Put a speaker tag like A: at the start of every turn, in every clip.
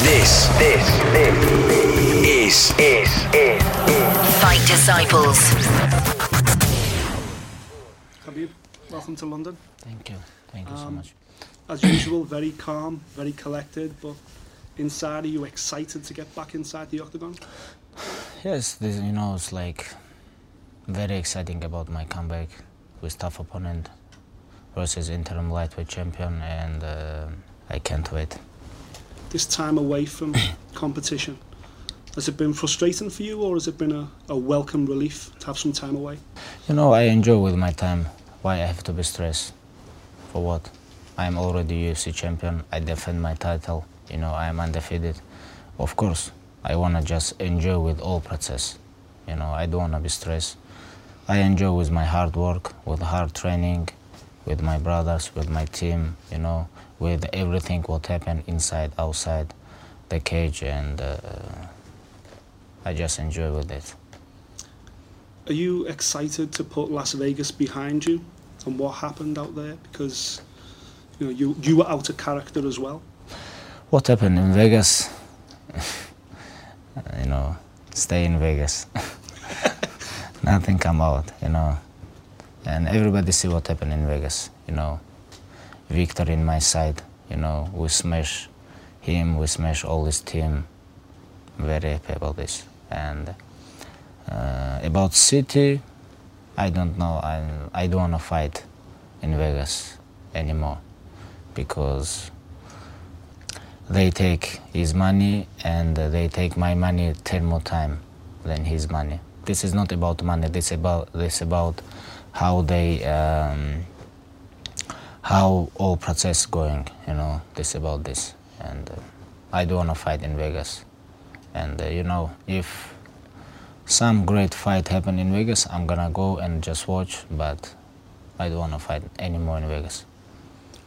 A: This, this, this is, is, is,
B: Fight Disciples.
C: Khabib, welcome to London.
D: Thank you. Thank you so
C: Um,
D: much.
C: As usual, very calm, very collected, but inside, are you excited to get back inside the octagon?
D: Yes, this, you know, it's like very exciting about my comeback with tough opponent versus interim lightweight champion, and uh, I can't wait.
C: This time away from competition, has it been frustrating for you, or has it been a, a welcome relief to have some time away?
D: You know, I enjoy with my time. Why I have to be stressed? For what? I'm already UFC champion. I defend my title. You know, I am undefeated. Of course, I wanna just enjoy with all process. You know, I don't wanna be stressed. I enjoy with my hard work, with hard training, with my brothers, with my team. You know, with everything what happened inside, outside the cage, and uh, I just enjoy with it.
C: Are you excited to put Las Vegas behind you and what happened out there? Because you know you you were out of character as well.
D: What happened in Vegas? you know, stay in Vegas. Nothing come out, you know. And everybody see what happened in Vegas, you know. Victor in my side, you know, we smash him, we smash all his team. Very happy about this. And uh, about city, I don't know. I I don't wanna fight in Vegas anymore because they take his money and they take my money ten more time than his money. This is not about money. This about this about how they um, how all process going. You know, this about this, and uh, I don't wanna fight in Vegas. And uh, you know, if some great fight happen in Vegas, I'm gonna go and just watch. But I don't wanna fight anymore in Vegas.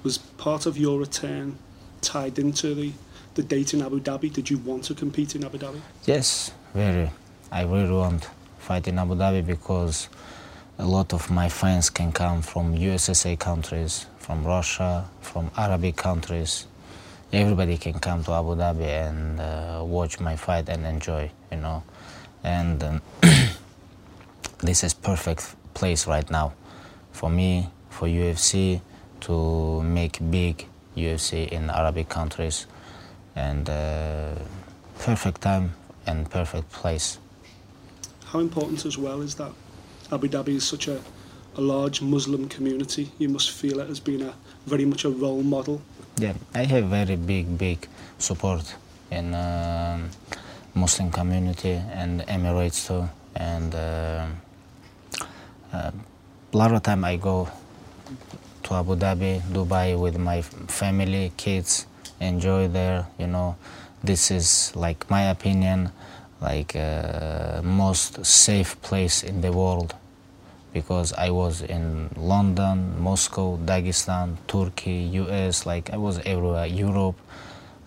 C: Was part of your return tied into the the date in Abu Dhabi? Did you want to compete in Abu Dhabi?
D: Yes, very. I really want fight in Abu Dhabi because a lot of my fans can come from USSR countries, from Russia, from Arabic countries. Everybody can come to Abu Dhabi and uh, watch my fight and enjoy, you know. And um, this is perfect place right now for me, for UFC to make big UFC in Arabic countries, and uh, perfect time and perfect place.
C: How important as well is that Abu Dhabi is such a, a large Muslim community? You must feel it as being a very much a role model.
D: Yeah, I have very big, big support in um Muslim community and Emirates too, and uh, uh, a lot of time I go to Abu Dhabi, Dubai with my family, kids, enjoy there. You know, this is like my opinion, like uh, most safe place in the world because I was in London, Moscow, Dagestan, Turkey, US, like I was everywhere, Europe.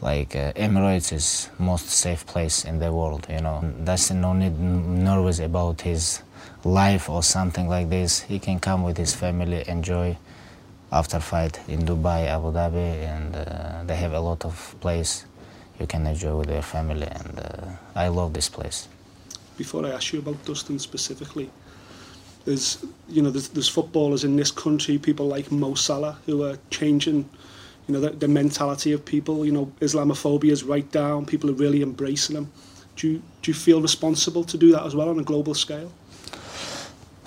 D: Like uh, Emirates is most safe place in the world, you know. That's no need nervous about his life or something like this. He can come with his family, enjoy after fight in Dubai, Abu Dhabi, and uh, they have a lot of place you can enjoy with their family, and uh, I love this place.
C: Before I ask you about Dustin specifically, there's you know there's, there's footballers in this country, people like Mo Salah, who are changing, you know, the, the mentality of people. You know, Islamophobia is right down. People are really embracing them. Do you do you feel responsible to do that as well on a global scale?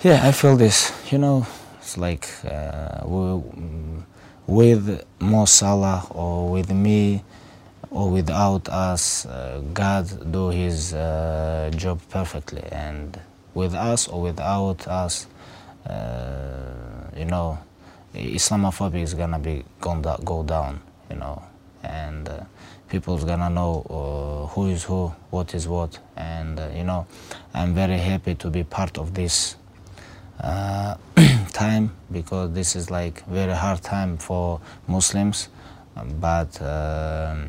D: Yeah, I feel this. You know, it's like uh, with Mo Salah or with me or without us, uh, God do His uh, job perfectly, and with us or without us, uh, you know, Islamophobia is gonna be gone da- go down. You know, and uh, people's gonna know uh, who is who, what is what, and uh, you know, I'm very happy to be part of this uh, time because this is like very hard time for Muslims, but um,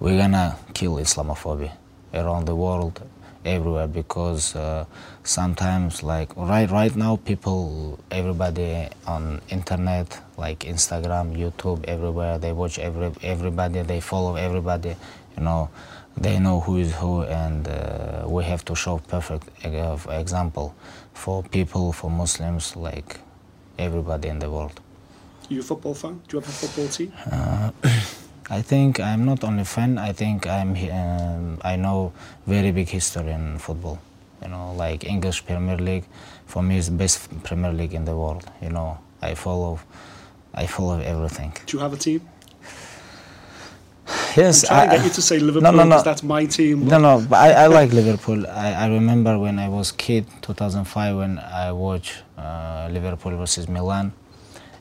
D: we're gonna kill Islamophobia around the world, everywhere because uh, sometimes like right right now people everybody on internet like Instagram, YouTube, everywhere. They watch every everybody. They follow everybody. You know, they know who is who, and uh, we have to show perfect example for people, for Muslims, like everybody in the world.
C: You a football fan? Do you have a football team?
D: Uh, I think I'm not only fan. I think I'm. Um, I know very big history in football. You know, like English Premier League, for me is the best Premier League in the world. You know, I follow, I follow everything.
C: Do you have a team?
D: Yes,
C: I'm trying
D: I,
C: to get you to say Liverpool
D: no, no.
C: because that's my team.
D: No, no, but I, I like Liverpool. I, I remember when I was kid, 2005, when I watched uh, Liverpool versus Milan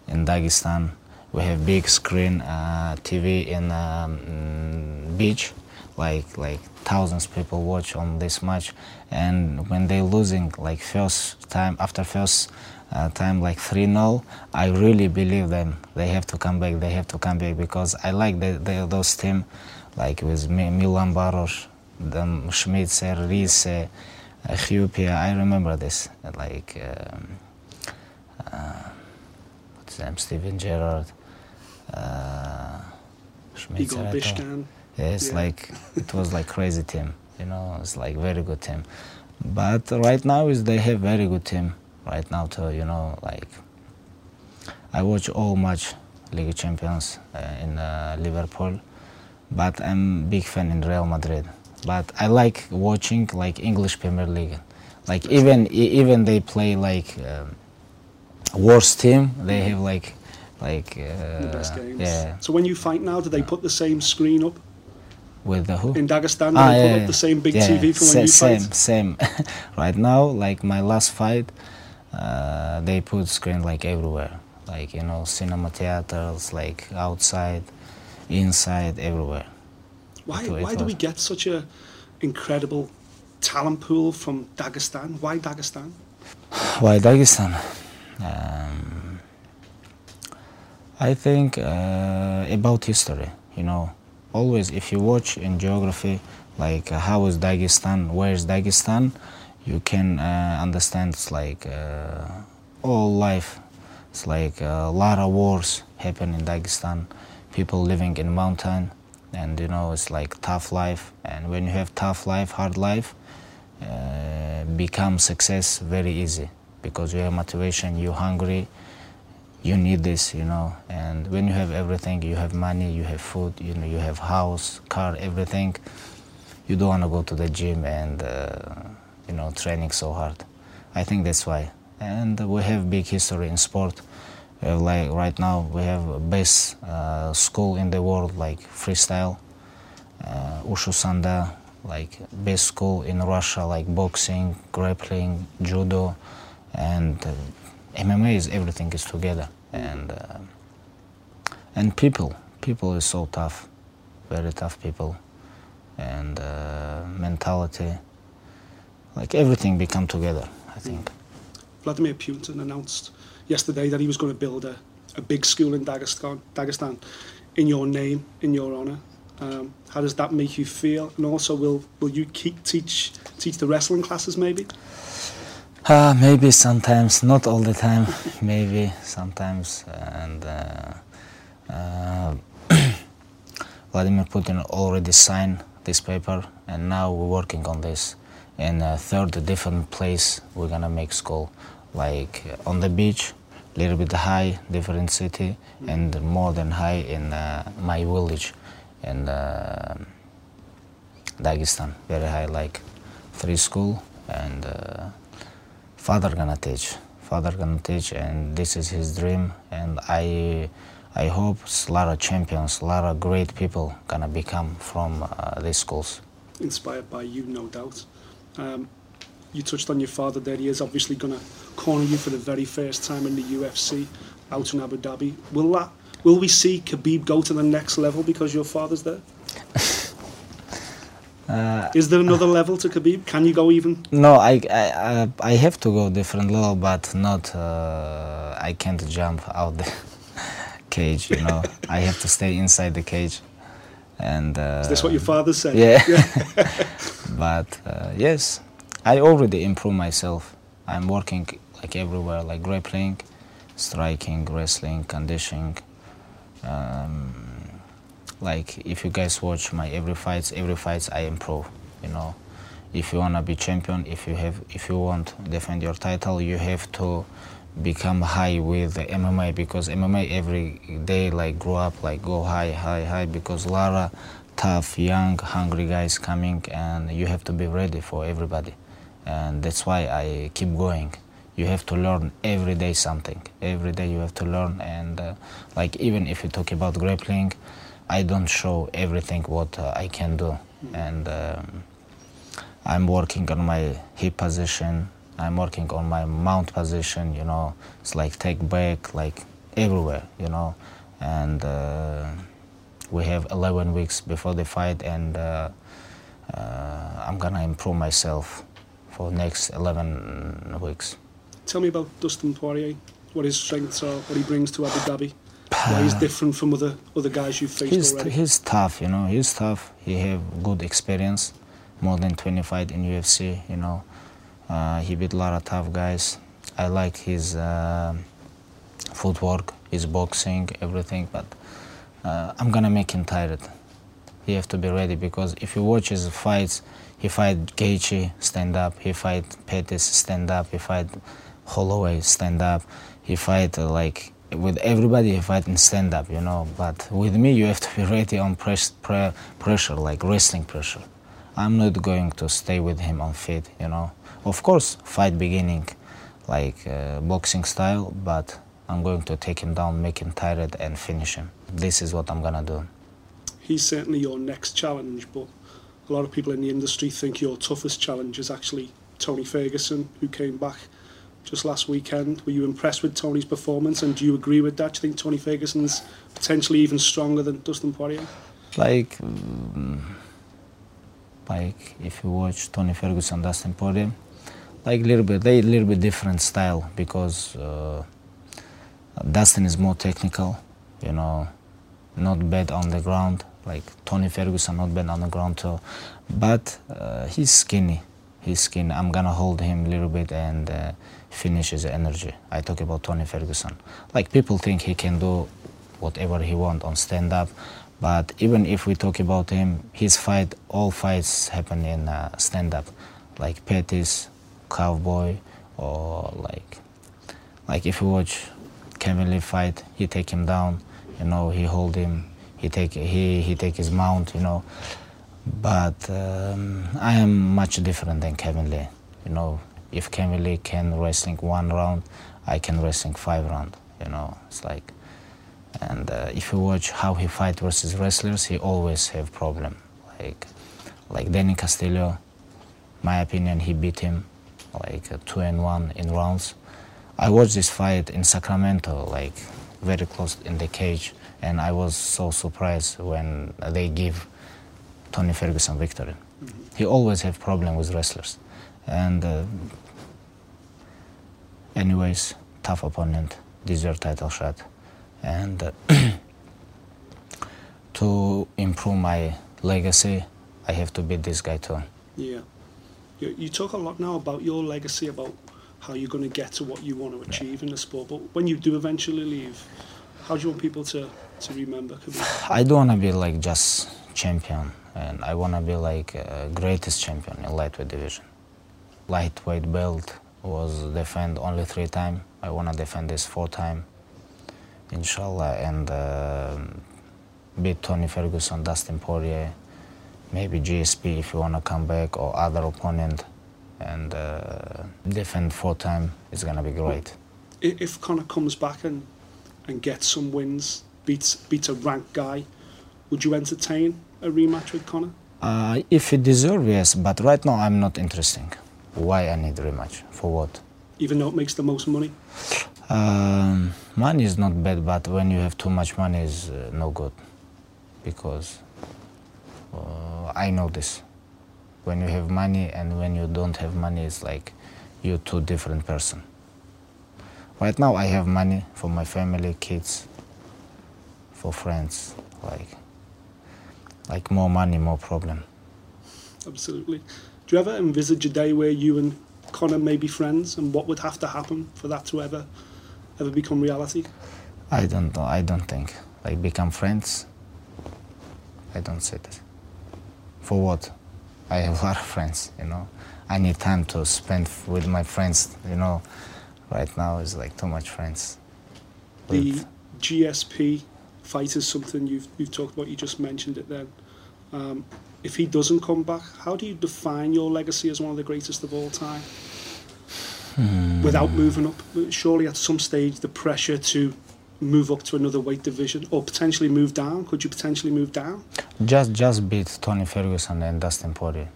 D: in Dagestan. We have big screen uh, TV in um, beach, like like thousands people watch on this match. And when they losing, like first time after first uh, time like 3-0, I really believe them. They have to come back. They have to come back because I like the, the, those team, like with Mi- Milan Baros, then Smicer, Riise, uh, Hyypiä. I remember this. Like um, uh, what's his name? Steven Gerrard.
C: Igor
D: Smicer, I thought.
C: Biscan.
D: Yes,
C: Yeah.
D: like it was like crazy team. You know, it's like very good team. But right now is they have very good team. Right now too, you know, like I watch all match League Champions uh, in uh, Liverpool, but I'm big fan in Real Madrid. But I like watching like English Premier League. Like even even they play like um, worst team, they have like like uh,
C: the best games.
D: yeah
C: So when you fight now, do they put the same screen up
D: with the who
C: in Dagestan?
D: Ah,
C: they
D: yeah,
C: put up the same big
D: Yeah,
C: TV for when you
D: same,
C: fight?
D: Same, same. right now, like my last fight, uh, they put screen like everywhere, like you know, cinema theaters, like outside, inside, everywhere.
C: Why,
D: It wa- it
C: why do we get such a incredible talent pool from Dagestan? Why Dagestan?
D: Why Dagestan? Um, I think uh, about history. You know, always if you watch in geography, like uh, how is Dagestan, where is Dagestan, you can uh, understand it's like uh, all life. It's like a lot of wars happen in Dagestan. People living in mountain, and you know it's like tough life. And when you have tough life, hard life, uh, become success very easy because you have motivation, you're hungry, you need this, you know. And when you have everything, you have money, you have food, you know, you have house, car, everything. You don't want to go to the gym and uh, you know training so hard. I think that's why. And we have big history in sport. Have like right now we have best uh, school in the world like freestyle uh, Ushu Sanda, like best school in Russia, like boxing, grappling, judo, and uh, MMA is everything is together. And uh, and people, people is so tough, very tough people, and uh, mentality, like everything become together. I think.
C: Vladimir Putin announced yesterday that he was going to build a, a big school in Dagestan, Dagestan in your name, in your honour. Um, how does that make you feel? And also, will will you keep teach teach the wrestling classes maybe?
D: Uh, maybe sometimes, not all the time. maybe sometimes, and uh, uh, Vladimir Putin already signed this paper, and now we're working on this. In a third different place, we're gonna make school, like on the beach, a little bit high, different city, and more than high in uh, my village, in uh, Dagestan, very high, like three school, and uh, father gonna teach. Father gonna teach, and this is his dream. And I, I hope a lot of champions, a lot of great people gonna become from uh, these schools.
C: Inspired by you, no doubt. Um, you touched on your father there. He is obviously to corner you for the very first time in the UFC out in Abu Dhabi. Will that? Will we see Khabib go to the next level because your father's there?
D: Uh,
C: Is there another level to Khabib? Can you go even?
D: no, I, I, I, have to go different level, but not. Uh, I can't jump out the cage. You know, I have to stay inside the cage. And uh,
C: Is this what your father said?
D: Yeah. but uh, yes, I already improved myself. I'm working like everywhere, like grappling, striking, wrestling, conditioning. Um, like if you guys watch my every fights, every fights I improve. You know, if you wanna be champion, if you have, if you want defend your title, you have to become high with the MMA because MMA every day like grow up, like go high, high, high because Lara tough, young, hungry guys coming and you have to be ready for everybody. And that's why I keep going. You have to learn every day something. Every day you have to learn and uh, like even if you talk about grappling, I don't show everything what uh, I can do. And um, I'm working on my hip position. I'm working on my mount position. You know, it's like take back, like everywhere. You know, and uh, we have 11 weeks before the fight, and uh, uh, I'm gonna improve myself for next 11 weeks.
C: Tell me about Dustin Poirier. What his strengths are, what he brings to Abu Dhabi. Why he's different from other other guys you've faced
D: He's,
C: already.
D: he's tough, you know. He's tough. He have good experience, more than 20 fight in UFC. You know, uh, he beat a lot of tough guys. I like his uh, footwork, his boxing, everything. But uh, I'm gonna make him tired. He have to be ready because if you watch his fights, he fight Gaethje stand up, he fight Pettis stand up, he fight Holloway stand up, he fight uh, like with everybody he fight in stand up, you know. But with me, you have to be ready on press, pre- pressure, like wrestling pressure. I'm not going to stay with him on feet, you know. Of course, fight beginning like uh, boxing style, but I'm going to take him down, make him tired, and finish him. This is what I'm gonna do.
C: He's certainly your next challenge, but a lot of people in the industry think your toughest challenge is actually Tony Ferguson, who came back just last weekend. Were you impressed with Tony's performance, and do you agree with that? Do you think Tony Ferguson's potentially even stronger than Dustin Poirier?
D: Like, mm, like if you watch Tony Ferguson, Dustin Poirier, like a little bit, they a little bit different style because uh, Dustin is more technical, you know, not bad on the ground. Like Tony Ferguson, not bad on the ground too, but uh, he's skinny. He's skinny. I'm gonna hold him a little bit and uh, finish his energy. I talk about Tony Ferguson. Like people think he can do whatever he want on stand up, but even if we talk about him, his fight, all fights happen in uh, stand up, like Pettis, Cowboy, or like, like if you watch Kevin Lee fight, he take him down, you know, he hold him, he take he he take his mount, you know. But um, I am much different than Kevin Lee, you know. If Lee can wrestling one round, I can wrestling five round, you know. It's like, and uh, if you watch how he fight versus wrestlers, he always have problem. Like, like Danny Castillo, my opinion, he beat him like uh, two and one in rounds. I watched this fight in Sacramento, like very close in the cage, and I was so surprised when they give Tony Ferguson victory. He always have problem with wrestlers, and uh, anyways, tough opponent, deserve title shot, and uh, to improve my legacy, I have to beat this guy too.
C: Yeah. You, you talk a lot now about your legacy, about how you're going to get to what you want to achieve in the sport. But when you do eventually leave, how do you want people to, to remember?
D: I don't want to be like just champion, and I want to be like uh, greatest champion in lightweight division. Lightweight belt was defend only three time. I want to defend this four time, inshallah, and uh, beat Tony Ferguson, Dustin Poirier, maybe GSP if you want to come back or other opponent, and uh, defend four time. It's gonna be great.
C: If Conor comes back and, and gets some wins, beats beats a ranked guy, would you entertain a rematch with Conor?
D: Uh, if he deserve, yes, but right now I'm not interested. Why I need rematch? For what?
C: Even though it makes the most money?
D: Um, money is not bad, but when you have too much money, is uh, no good. Because uh, I know this. When you have money and when you don't have money, it's like you're two different person. Right now, I have money for my family, kids, for friends. Like, like more money, more problem.
C: Absolutely. Do you ever envisage a day where you and Conor may be friends, and what would have to happen for that to ever ever become reality?
D: I don't know. I don't think like become friends. I don't see that. For what? I have a lot of friends. You know, I need time to spend with my friends. You know, right now is like too much friends.
C: The
D: With-
C: GSP fight is something you've you've talked about. You just mentioned it then. Um, if he doesn't come back, how do you define your legacy as one of the greatest of all time? Hmm. Without moving up, surely at some stage the pressure to move up to another weight division or potentially move down. Could you potentially move down?
D: Just just beat Tony Ferguson and Dustin Poirier.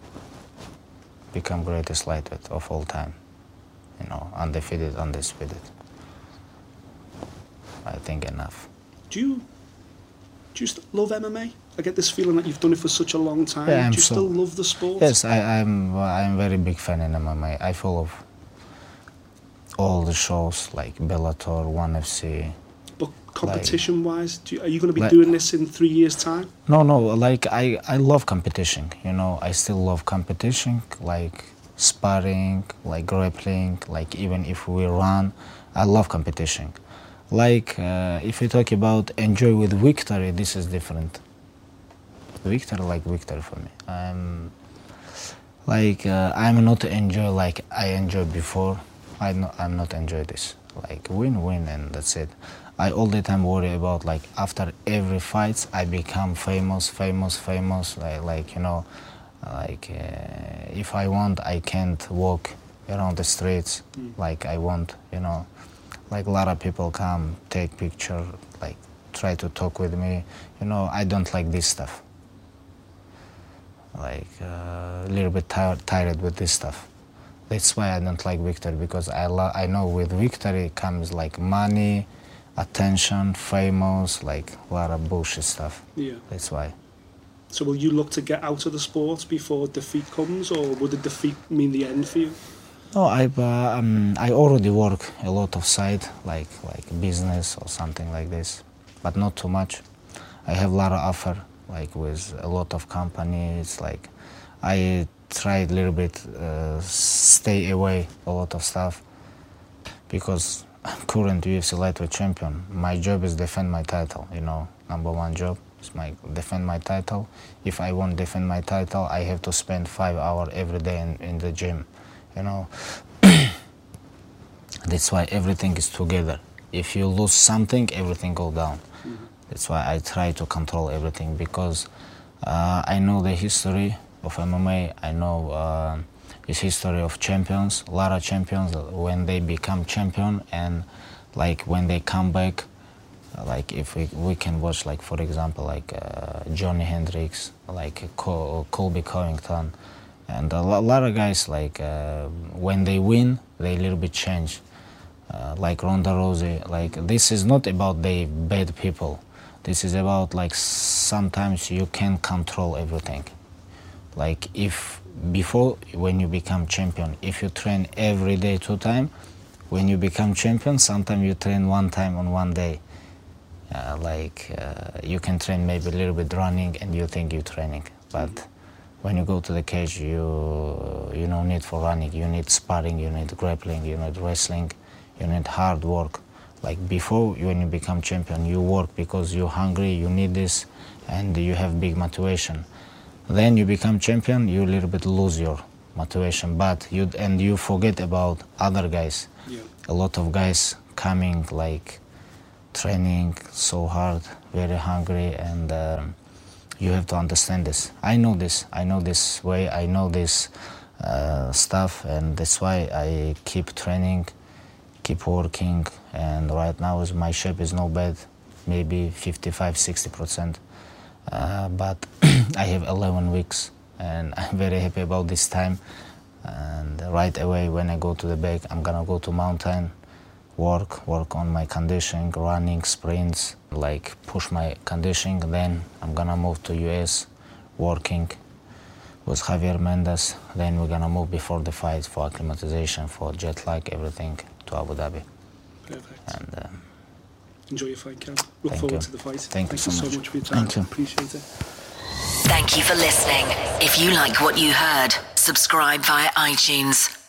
D: Become greatest lightweight of all time. You know, undefeated, undisputed. I think enough.
C: Do you do you still love MMA? I get this feeling that you've done it for such a long time.
D: Yeah,
C: do you
D: so-
C: still love the sport?
D: Yes, I, I'm I'm very big fan in MMA. I follow all the shows like Bellator, One FC.
C: But competition-wise, you, are you going to be
D: Like-
C: doing this in three years' time?
D: No, no, like I, I love competition. You know, I still love competition, like sparring, like grappling, like even if we run, I love competition. Like uh, if you talk about enjoy with victory, this is different. Victory, like victory for me. I'm like uh, I'm not enjoy like I enjoyed before. I no, I'm not enjoy this. Like win win and that's it. I all the time worry about like after every fights I become famous, famous, famous. Like like you know, like uh, if I want I can't walk around the streets like I want. You know, like a lot of people come take picture, like try to talk with me. You know, I don't like this stuff like uh, a little bit tired, tired with this stuff. That's why I don't like victory because I lo- I know with victory comes like money, attention, famous, like a lot of bullshit stuff.
C: Yeah.
D: That's why.
C: So will you look to get out of the sport before defeat comes, or would the defeat mean the end for you?
D: No, I uh, um, I already work a lot of side like like business or something like this, but not too much. I have a lot of offer like with a lot of companies. Like I tried a little bit uh, stay away a lot of stuff because I'm current UFC lightweight champion. My job is defend my title. You know, number one job is my defend my title. If I won't defend my title, I have to spend five hours every day in, in the gym. You know, that's why everything is together. If you lose something, everything go down. That's why I try to control everything because uh, I know the history of MMA. I know uh, its history of champions. A lot of champions when they become champion and like when they come back, uh, like if we, we can watch like for example like uh, Johnny Hendricks, like Col- Colby Covington, and a lo- lot of guys like uh, when they win they a little bit change. Uh, like Ronda Rousey, like this is not about the bad people. This is about like sometimes you can control everything. Like if before when you become champion, if you train every day two time, when you become champion, sometimes you train one time on one day. Uh, like uh, you can train maybe a little bit running and you think you're training, but when you go to the cage, you you no need for running. You need sparring, you need grappling, you need wrestling, you need hard work. Like before, when you become champion, you work because you're hungry, you need this, and you have big motivation. Then you become champion, you a little bit lose your motivation, but you and you forget about other guys.
C: Yeah.
D: A lot of guys coming like training so hard, very hungry, and um, you have to understand this. I know this. I know this way. I know this uh, stuff, and that's why I keep training, keep working. And right now, is my shape is no bad, maybe 55, 60 percent. Uh, but I have 11 weeks, and I'm very happy about this time. And right away, when I go to the back, I'm gonna go to mountain, work, work on my conditioning, running, sprints, like push my conditioning. Then I'm gonna move to US, working with Javier Mendez. Then we're gonna move before the fight for acclimatization, for jet lag, everything to Abu Dhabi.
C: Perfect.
D: And uh,
C: Enjoy your fight, Cam. Look
D: Thank
C: forward
D: you.
C: to the fight.
D: Thank you so much.
C: much for your time.
D: Thank you.
C: Appreciate it.
B: Thank you for listening. If you like what you heard, subscribe via iTunes